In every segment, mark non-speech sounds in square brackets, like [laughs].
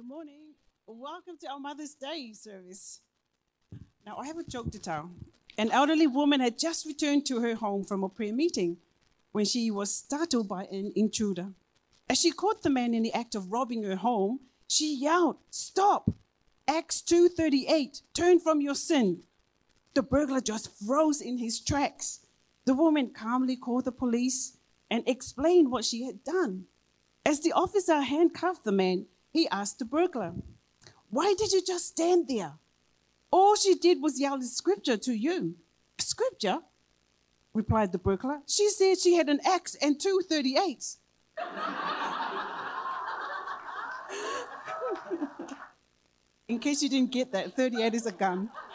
Good morning. Welcome to our Mother's Day service. Now, I have a joke to tell. An elderly woman had just returned to her home from a prayer meeting when she was startled by an intruder. As she caught the man in the act of robbing her home, she yelled, "Stop! Acts 2:38, turn from your sin." The burglar just froze in his tracks. The woman calmly called the police and explained what she had done. As the officer handcuffed the man, he asked the burglar, Why did you just stand there? All she did was yell scripture to you. Scripture? replied the burglar. She said she had an axe and two 38s. In case you didn't get that, 38 is a gun. [laughs]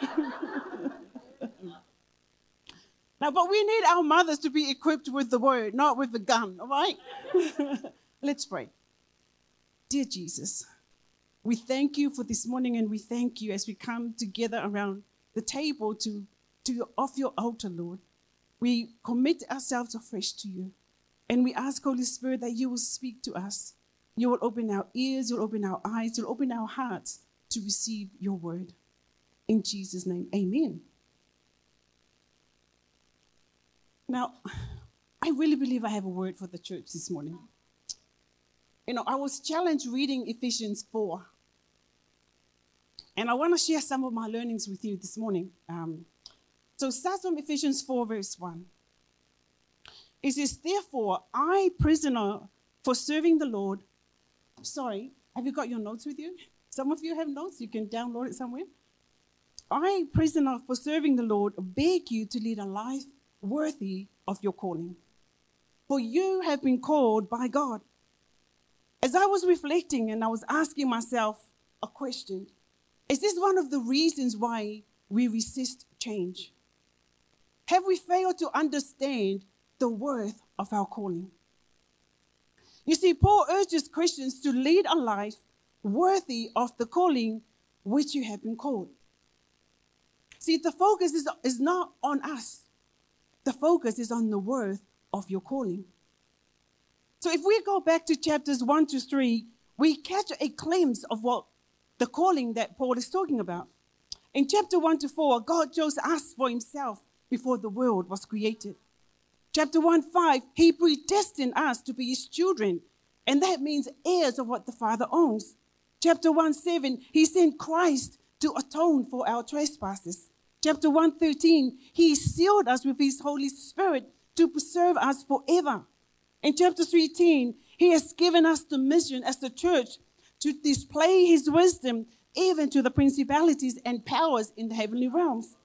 now, but we need our mothers to be equipped with the word, not with the gun, all right? [laughs] Let's pray. Dear Jesus, we thank you for this morning and we thank you as we come together around the table to, to off your altar, Lord. We commit ourselves afresh to you. And we ask, Holy Spirit, that you will speak to us. You will open our ears, you'll open our eyes, you'll open our hearts to receive your word. In Jesus' name, amen. Now, I really believe I have a word for the church this morning. You know, I was challenged reading Ephesians 4. And I want to share some of my learnings with you this morning. Um, so it starts from Ephesians 4, verse 1. It says, Therefore, I, prisoner for serving the Lord, sorry, have you got your notes with you? Some of you have notes, you can download it somewhere. I, prisoner for serving the Lord, beg you to lead a life worthy of your calling. For you have been called by God. As I was reflecting and I was asking myself a question, is this one of the reasons why we resist change? Have we failed to understand the worth of our calling? You see, Paul urges Christians to lead a life worthy of the calling which you have been called. See, the focus is, is not on us, the focus is on the worth of your calling. So if we go back to chapters 1 to 3, we catch a glimpse of what the calling that Paul is talking about. In chapter 1 to 4, God chose us for himself before the world was created. Chapter 1 5, he predestined us to be his children, and that means heirs of what the Father owns. Chapter 1 7, he sent Christ to atone for our trespasses. Chapter 113, he sealed us with his Holy Spirit to preserve us forever. In chapter 13, he has given us the mission as the church to display his wisdom even to the principalities and powers in the heavenly realms.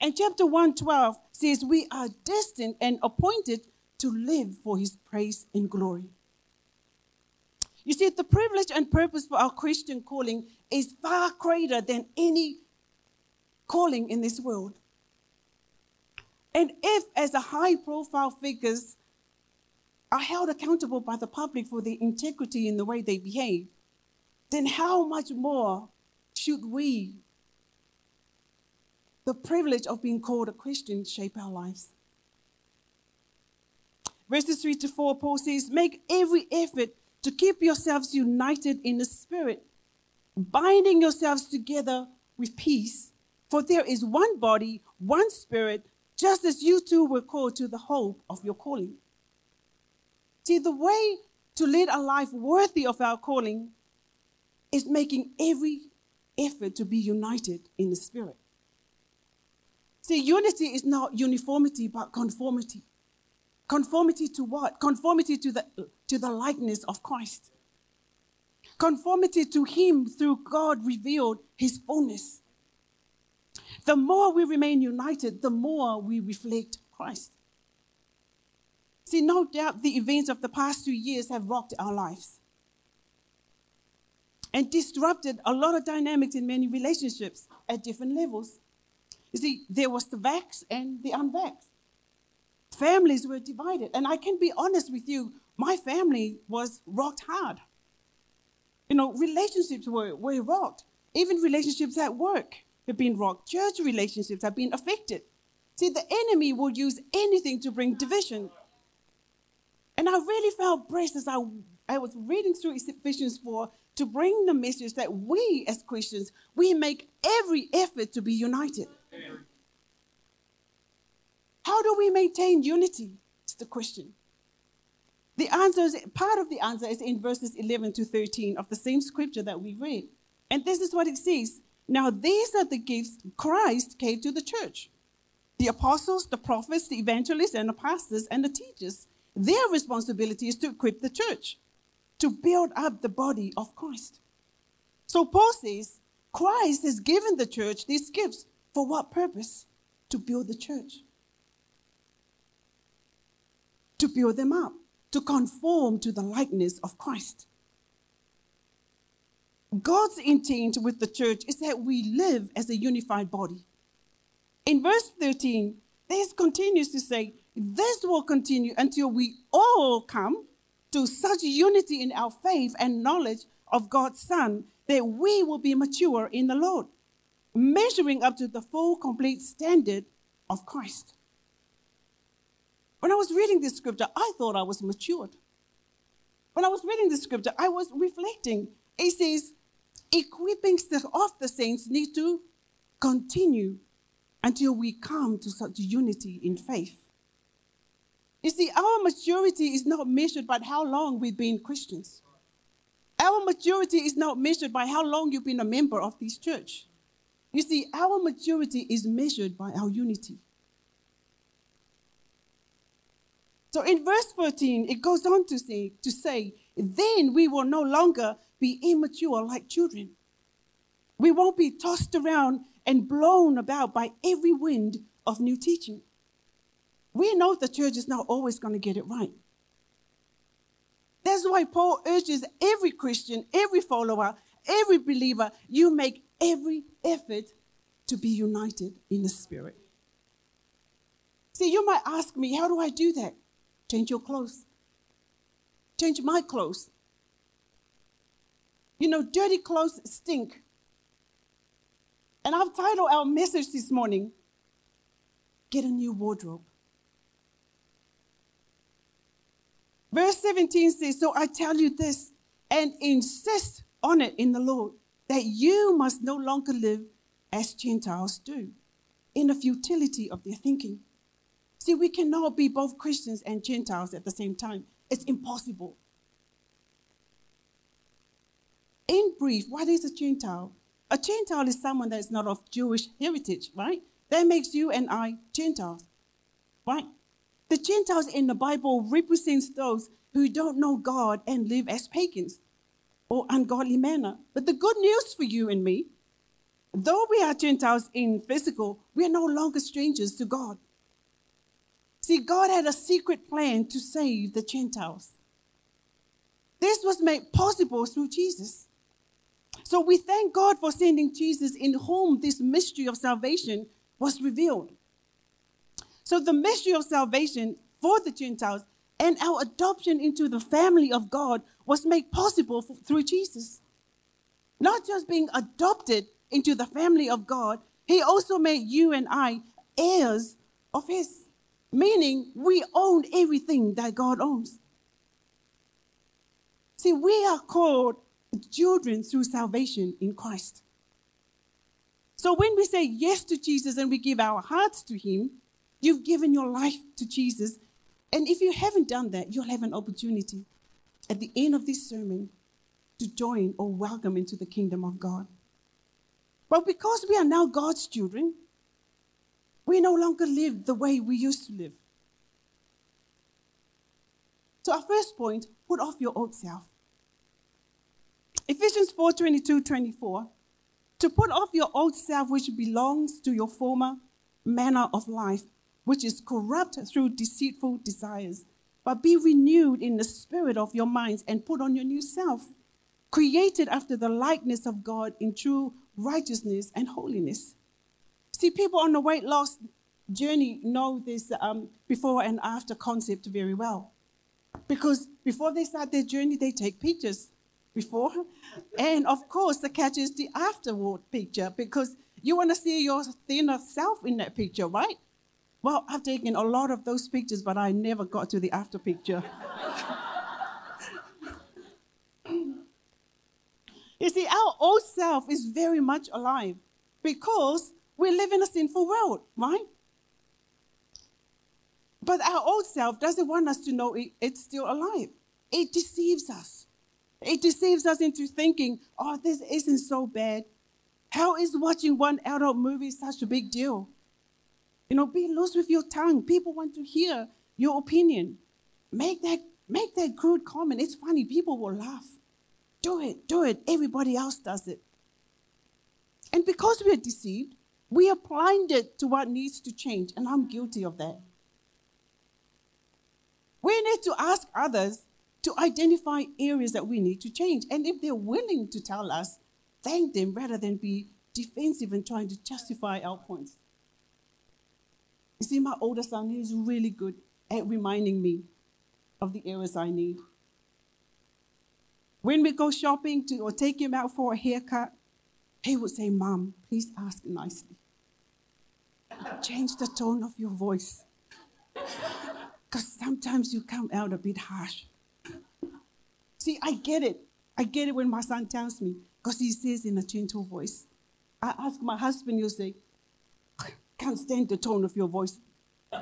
And chapter 112 says we are destined and appointed to live for his praise and glory. You see, the privilege and purpose for our Christian calling is far greater than any calling in this world. And if, as a high profile figures, are held accountable by the public for their integrity in the way they behave, then how much more should we, the privilege of being called a Christian, shape our lives? Verses 3 to 4, Paul says, Make every effort to keep yourselves united in the Spirit, binding yourselves together with peace. For there is one body, one Spirit, just as you two were called to the hope of your calling. See, the way to lead a life worthy of our calling is making every effort to be united in the Spirit. See, unity is not uniformity, but conformity. Conformity to what? Conformity to the, to the likeness of Christ. Conformity to Him through God revealed His fullness. The more we remain united, the more we reflect Christ. See, no doubt the events of the past two years have rocked our lives and disrupted a lot of dynamics in many relationships at different levels. You see, there was the vax and the unvax. Families were divided. And I can be honest with you, my family was rocked hard. You know, relationships were, were rocked. Even relationships at work have been rocked. Church relationships have been affected. See, the enemy will use anything to bring division. And I really felt blessed as I, I was reading through Ephesians 4 to bring the message that we as Christians, we make every effort to be united. How do we maintain unity? Is the question. The answer is part of the answer is in verses 11 to 13 of the same scripture that we read. And this is what it says. Now, these are the gifts Christ gave to the church the apostles, the prophets, the evangelists, and the pastors and the teachers. Their responsibility is to equip the church, to build up the body of Christ. So Paul says, Christ has given the church these gifts. For what purpose? To build the church, to build them up, to conform to the likeness of Christ. God's intent with the church is that we live as a unified body. In verse 13, this continues to say, This will continue until we all come to such unity in our faith and knowledge of God's Son that we will be mature in the Lord, measuring up to the full, complete standard of Christ. When I was reading this scripture, I thought I was matured. When I was reading this scripture, I was reflecting. It says, equipping of the saints need to continue until we come to such unity in faith. You see, our maturity is not measured by how long we've been Christians. Our maturity is not measured by how long you've been a member of this church. You see, our maturity is measured by our unity. So in verse 14, it goes on to say, to say, then we will no longer be immature like children. We won't be tossed around and blown about by every wind of new teaching. We know the church is not always going to get it right. That's why Paul urges every Christian, every follower, every believer, you make every effort to be united in the Spirit. See, you might ask me, how do I do that? Change your clothes. Change my clothes. You know, dirty clothes stink. And I've titled our message this morning, Get a New Wardrobe. Verse 17 says, So I tell you this and insist on it in the Lord, that you must no longer live as Gentiles do, in the futility of their thinking. See, we cannot be both Christians and Gentiles at the same time. It's impossible. In brief, what is a Gentile? A Gentile is someone that is not of Jewish heritage, right? That makes you and I Gentiles, right? The Gentiles in the Bible represents those who don't know God and live as pagans or ungodly manner. But the good news for you and me, though we are Gentiles in physical, we are no longer strangers to God. See, God had a secret plan to save the Gentiles. This was made possible through Jesus. So we thank God for sending Jesus, in whom this mystery of salvation was revealed. So the mystery of salvation for the Gentiles and our adoption into the family of God was made possible through Jesus. Not just being adopted into the family of God, He also made you and I heirs of His meaning we own everything that God owns. See, we are called children through salvation in Christ. So when we say yes to Jesus and we give our hearts to Him, you've given your life to Jesus. And if you haven't done that, you'll have an opportunity at the end of this sermon to join or welcome into the kingdom of God. But because we are now God's children, we no longer live the way we used to live. So our first point, put off your old self. Ephesians 4 22 24. To put off your old self, which belongs to your former manner of life, which is corrupt through deceitful desires, but be renewed in the spirit of your minds and put on your new self, created after the likeness of God in true righteousness and holiness. See, people on the weight loss journey know this um, before and after concept very well. Because before they start their journey, they take pictures before. [laughs] And of course, the catch is the afterward picture because you want to see your thinner self in that picture, right? Well, I've taken a lot of those pictures, but I never got to the after picture. [laughs] You see, our old self is very much alive because we live in a sinful world, right? But our old self doesn't want us to know it, it's still alive. It deceives us. It deceives us into thinking, oh, this isn't so bad. How is watching one adult movie such a big deal? You know, be loose with your tongue. People want to hear your opinion. Make that, make that crude comment. It's funny. People will laugh. Do it, do it. Everybody else does it. And because we are deceived, we are blinded to what needs to change. And I'm guilty of that. We need to ask others to identify areas that we need to change. And if they're willing to tell us, thank them rather than be defensive and trying to justify our points. You see, my older son, he's really good at reminding me of the areas I need. When we go shopping to, or take him out for a haircut, he would say, Mom, please ask nicely. Change the tone of your voice. Because sometimes you come out a bit harsh. See, I get it. I get it when my son tells me, because he says in a gentle voice. I ask my husband, he'll say, can't stand the tone of your voice. [laughs]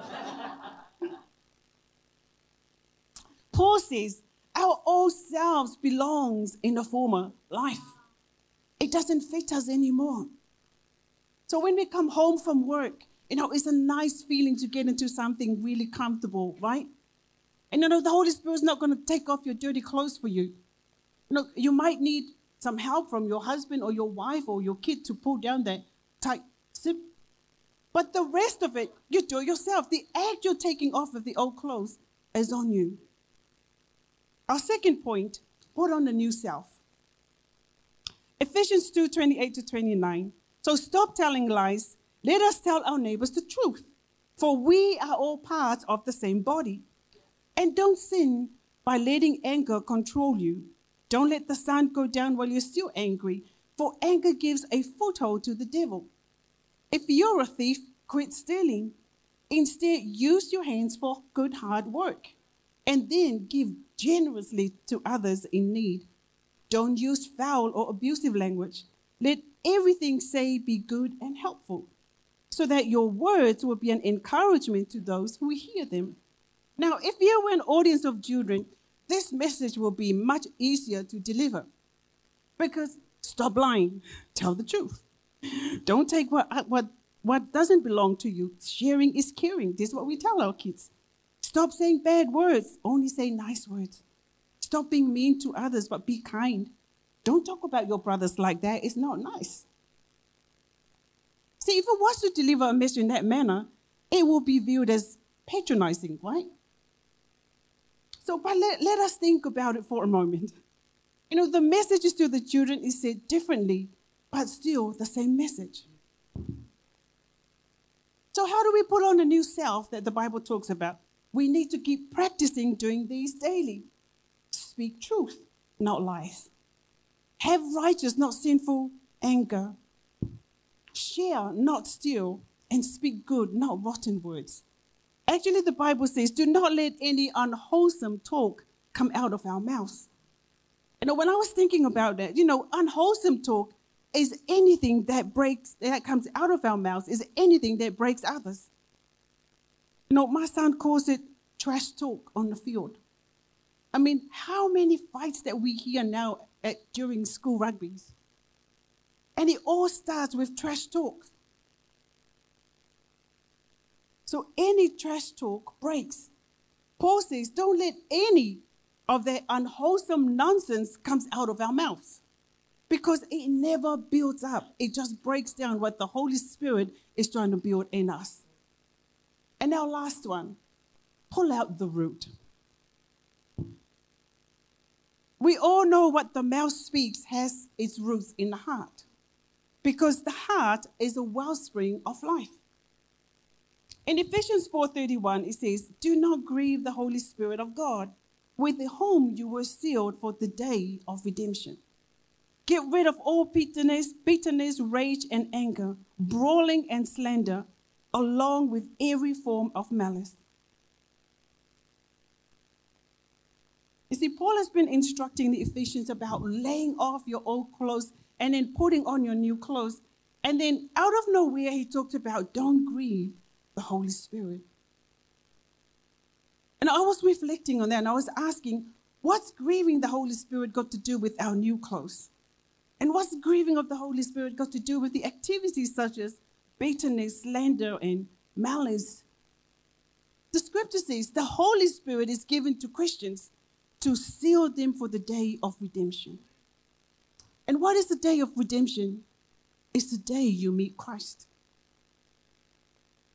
Paul says, our old selves belongs in the former life. It doesn't fit us anymore. So when we come home from work, you know, it's a nice feeling to get into something really comfortable, right? And you know, the Holy Spirit's not going to take off your dirty clothes for you. You know, you might need some help from your husband or your wife or your kid to pull down that tight zip. But the rest of it, you do yourself. The act you're taking off of the old clothes is on you. Our second point, put on the new self. Ephesians 2 28 to 29. So stop telling lies. Let us tell our neighbors the truth, for we are all parts of the same body. And don't sin by letting anger control you. Don't let the sun go down while you're still angry, for anger gives a foothold to the devil. If you're a thief, quit stealing. Instead, use your hands for good hard work, and then give generously to others in need. Don't use foul or abusive language. Let everything say be good and helpful, so that your words will be an encouragement to those who hear them. Now, if you were an audience of children, this message will be much easier to deliver. Because stop lying, tell the truth. Don't take what, uh, what, what doesn't belong to you. Sharing is caring. This is what we tell our kids. Stop saying bad words, only say nice words. Stop being mean to others, but be kind. Don't talk about your brothers like that. It's not nice. See, if it was to deliver a message in that manner, it will be viewed as patronizing, right? So, but let, let us think about it for a moment. You know, the messages to the children is said differently, but still the same message. So, how do we put on a new self that the Bible talks about? We need to keep practicing doing these daily. Speak truth, not lies. Have righteous, not sinful anger. Share, not steal. And speak good, not rotten words. Actually, the Bible says, do not let any unwholesome talk come out of our mouths. You know, when I was thinking about that, you know, unwholesome talk is anything that breaks, that comes out of our mouths, is anything that breaks others. You know, my son calls it trash talk on the field. I mean, how many fights that we hear now at, during school rugbies? And it all starts with trash talk. So any trash talk breaks. Paul says, don't let any of that unwholesome nonsense comes out of our mouths because it never builds up. It just breaks down what the Holy Spirit is trying to build in us. And our last one, pull out the root. We all know what the mouth speaks has its roots in the heart because the heart is a wellspring of life. In Ephesians 4:31 it says, "Do not grieve the Holy Spirit of God, with whom you were sealed for the day of redemption." Get rid of all bitterness, bitterness, rage and anger, brawling and slander, along with every form of malice. You see, Paul has been instructing the Ephesians about laying off your old clothes and then putting on your new clothes. And then out of nowhere, he talked about don't grieve the Holy Spirit. And I was reflecting on that and I was asking, what's grieving the Holy Spirit got to do with our new clothes? And what's grieving of the Holy Spirit got to do with the activities such as bitterness, slander, and malice? The scripture says the Holy Spirit is given to Christians to seal them for the day of redemption. And what is the day of redemption? It's the day you meet Christ.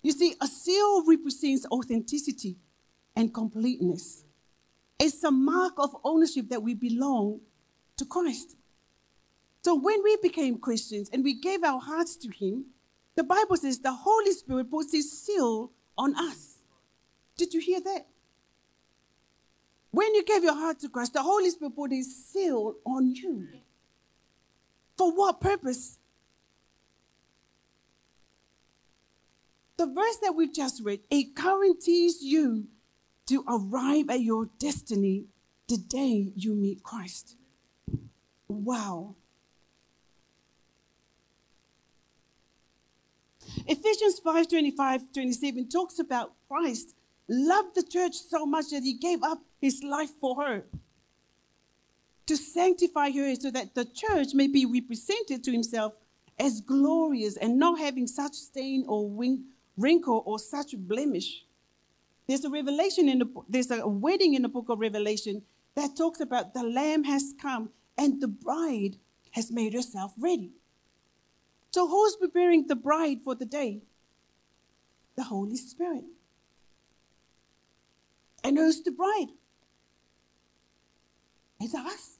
You see, a seal represents authenticity and completeness. It's a mark of ownership that we belong to Christ. So when we became Christians and we gave our hearts to Him, the Bible says the Holy Spirit puts His seal on us. Did you hear that? When you gave your heart to Christ, the Holy Spirit put His seal on you. For what purpose? The verse that we just read, it guarantees you to arrive at your destiny the day you meet Christ. Wow. Ephesians 5 25 27 talks about Christ loved the church so much that he gave up his life for her to sanctify her so that the church may be represented to himself as glorious and not having such stain or wrinkle or such blemish there's a revelation in the there's a wedding in the book of Revelation that talks about the lamb has come and the bride has made herself ready. So who's preparing the bride for the day? The Holy Spirit. And who's the bride? It's us,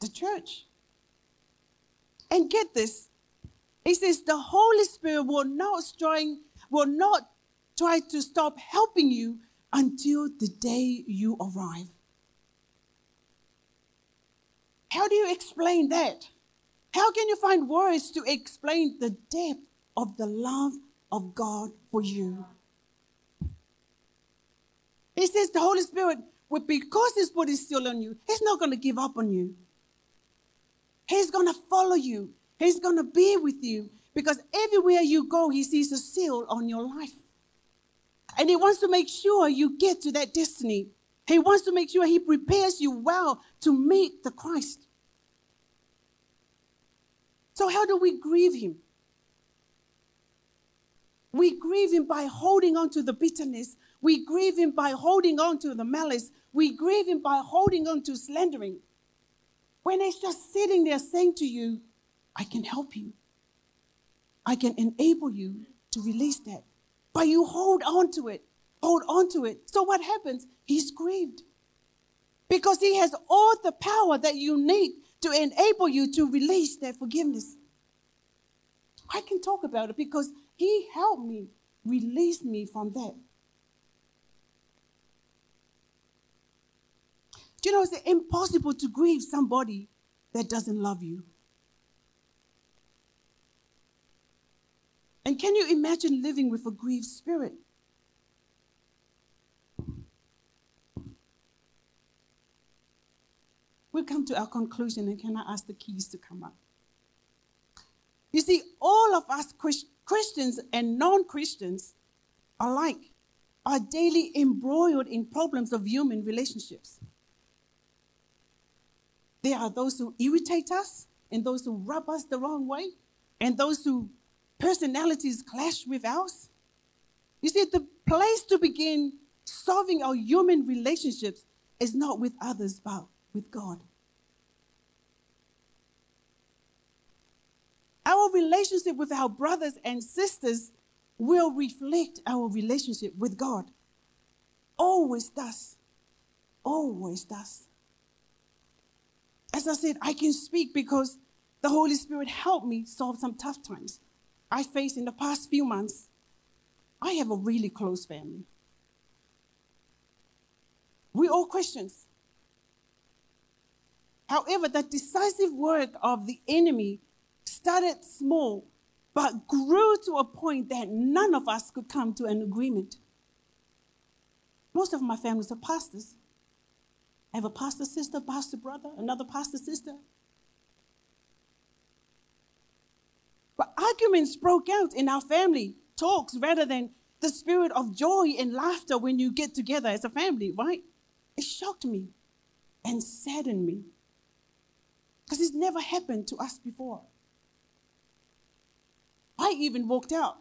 the church. And get this. It says the Holy Spirit will not join, will not try to stop helping you until the day you arrive. How do you explain that? How can you find words to explain the depth of the love of God for you? He says the Holy Spirit, because His put is still on you, He's not going to give up on you. He's going to follow you. He's going to be with you because everywhere you go, He sees a seal on your life. And He wants to make sure you get to that destiny. He wants to make sure He prepares you well to meet the Christ. So, how do we grieve Him? We grieve Him by holding on to the bitterness. We grieve Him by holding on to the malice. We grieve Him by holding on to slandering. When He's just sitting there saying to you, I can help you, I can enable you to release that. But you hold on to it. Hold on to it. So what happens? He's grieved. Because he has all the power that you need to enable you to release that forgiveness. I can talk about it because he helped me release me from that. Do you know it's impossible to grieve somebody that doesn't love you? And can you imagine living with a grieved spirit? We'll come to our conclusion, and can I ask the keys to come up? You see, all of us Christians and non Christians alike are daily embroiled in problems of human relationships. There are those who irritate us, and those who rub us the wrong way, and those who personalities clash with ours. You see, the place to begin solving our human relationships is not with others, but with God. Our relationship with our brothers and sisters will reflect our relationship with God. Always does. Always does. As I said, I can speak because the Holy Spirit helped me solve some tough times. I faced in the past few months, I have a really close family. We're all Christians. However, that decisive work of the enemy started small, but grew to a point that none of us could come to an agreement. Most of my families are pastors. I have a pastor sister, pastor brother, another pastor sister. But arguments broke out in our family talks rather than the spirit of joy and laughter when you get together as a family, right? It shocked me and saddened me because it's never happened to us before. I even walked out.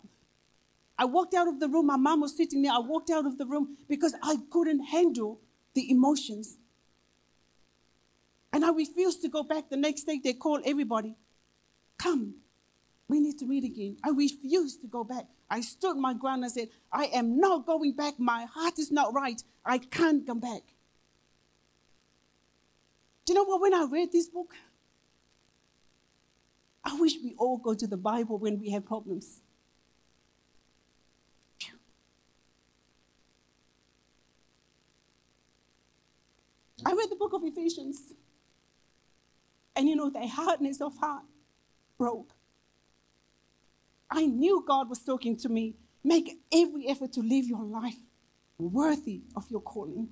I walked out of the room. My mom was sitting there. I walked out of the room because I couldn't handle the emotions. And I refused to go back. The next day, they called everybody. Come, we need to meet again. I refused to go back. I stood my ground and said, I am not going back. My heart is not right. I can't come back. Do you know what? When I read this book, I wish we all go to the Bible when we have problems. I read the book of Ephesians. And you know, the hardness of heart broke. I knew God was talking to me. Make every effort to live your life worthy of your calling.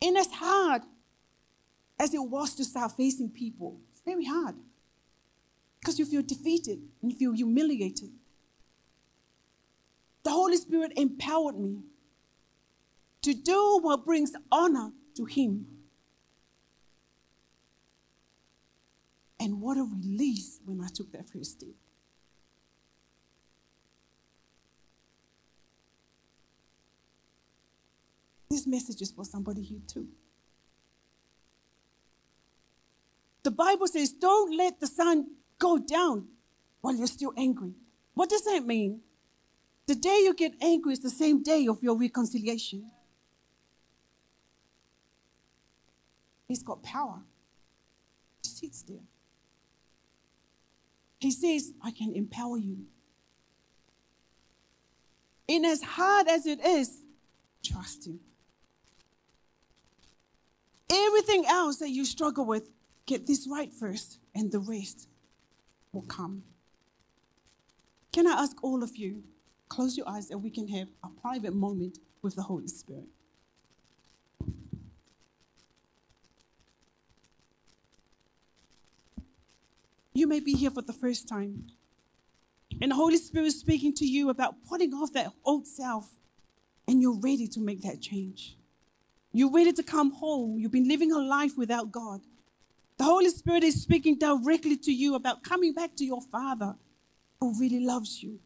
And as hard as it was to start facing people, it's very hard. Because you feel defeated and you feel humiliated. The Holy Spirit empowered me to do what brings honor to Him. And what a release when I took that first step. This message is for somebody here too. The Bible says, don't let the sun go down while you're still angry. What does that mean? The day you get angry is the same day of your reconciliation. He's got power. He sits there. He says, I can empower you. In as hard as it is, trust Him. Everything else that you struggle with, get this right first, and the rest will come. Can I ask all of you, close your eyes and we can have a private moment with the Holy Spirit? You may be here for the first time. And the Holy Spirit is speaking to you about putting off that old self, and you're ready to make that change. You're ready to come home. You've been living a life without God. The Holy Spirit is speaking directly to you about coming back to your Father who really loves you.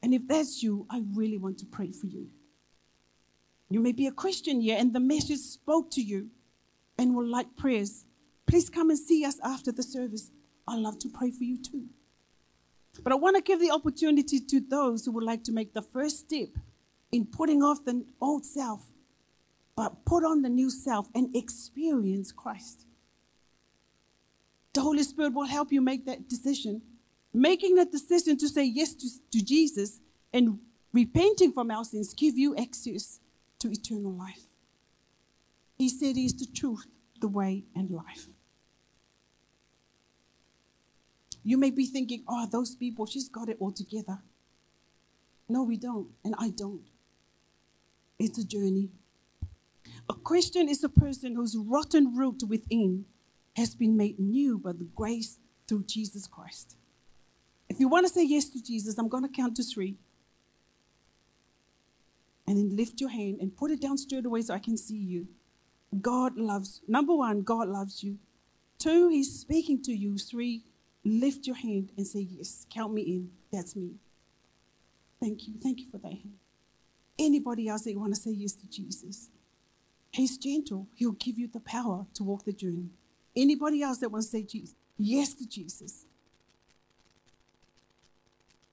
And if that's you, I really want to pray for you. You may be a Christian here, and the message spoke to you and will like prayers. Please come and see us after the service. I love to pray for you too. But I want to give the opportunity to those who would like to make the first step in putting off the old self, but put on the new self and experience Christ. The Holy Spirit will help you make that decision. Making that decision to say yes to, to Jesus and repenting from our sins give you access to eternal life. He said He is the truth, the way, and life. You may be thinking, oh, those people, she's got it all together. No, we don't, and I don't. It's a journey. A Christian is a person whose rotten root within has been made new by the grace through Jesus Christ. If you want to say yes to Jesus, I'm going to count to three. And then lift your hand and put it down straight away so I can see you. God loves, number one, God loves you. Two, He's speaking to you. Three, lift your hand and say, Yes, count me in. That's me. Thank you. Thank you for that hand. Anybody else that you want to say yes to Jesus? He's gentle. He'll give you the power to walk the journey. Anybody else that wants to say Jesus, yes to Jesus?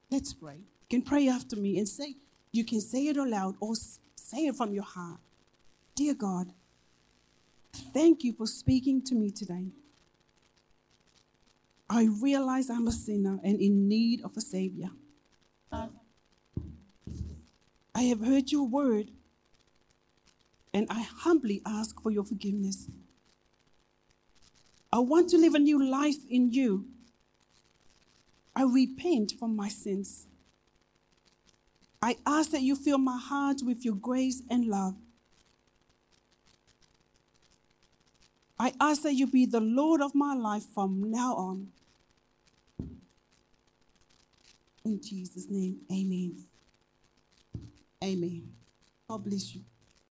Let's pray. You can pray after me and say, you can say it aloud or say it from your heart. Dear God, thank you for speaking to me today. I realize I'm a sinner and in need of a Savior. I have heard your word and I humbly ask for your forgiveness. I want to live a new life in you. I repent from my sins. I ask that you fill my heart with your grace and love. I ask that you be the Lord of my life from now on. In Jesus' name, amen. Amen. God bless you.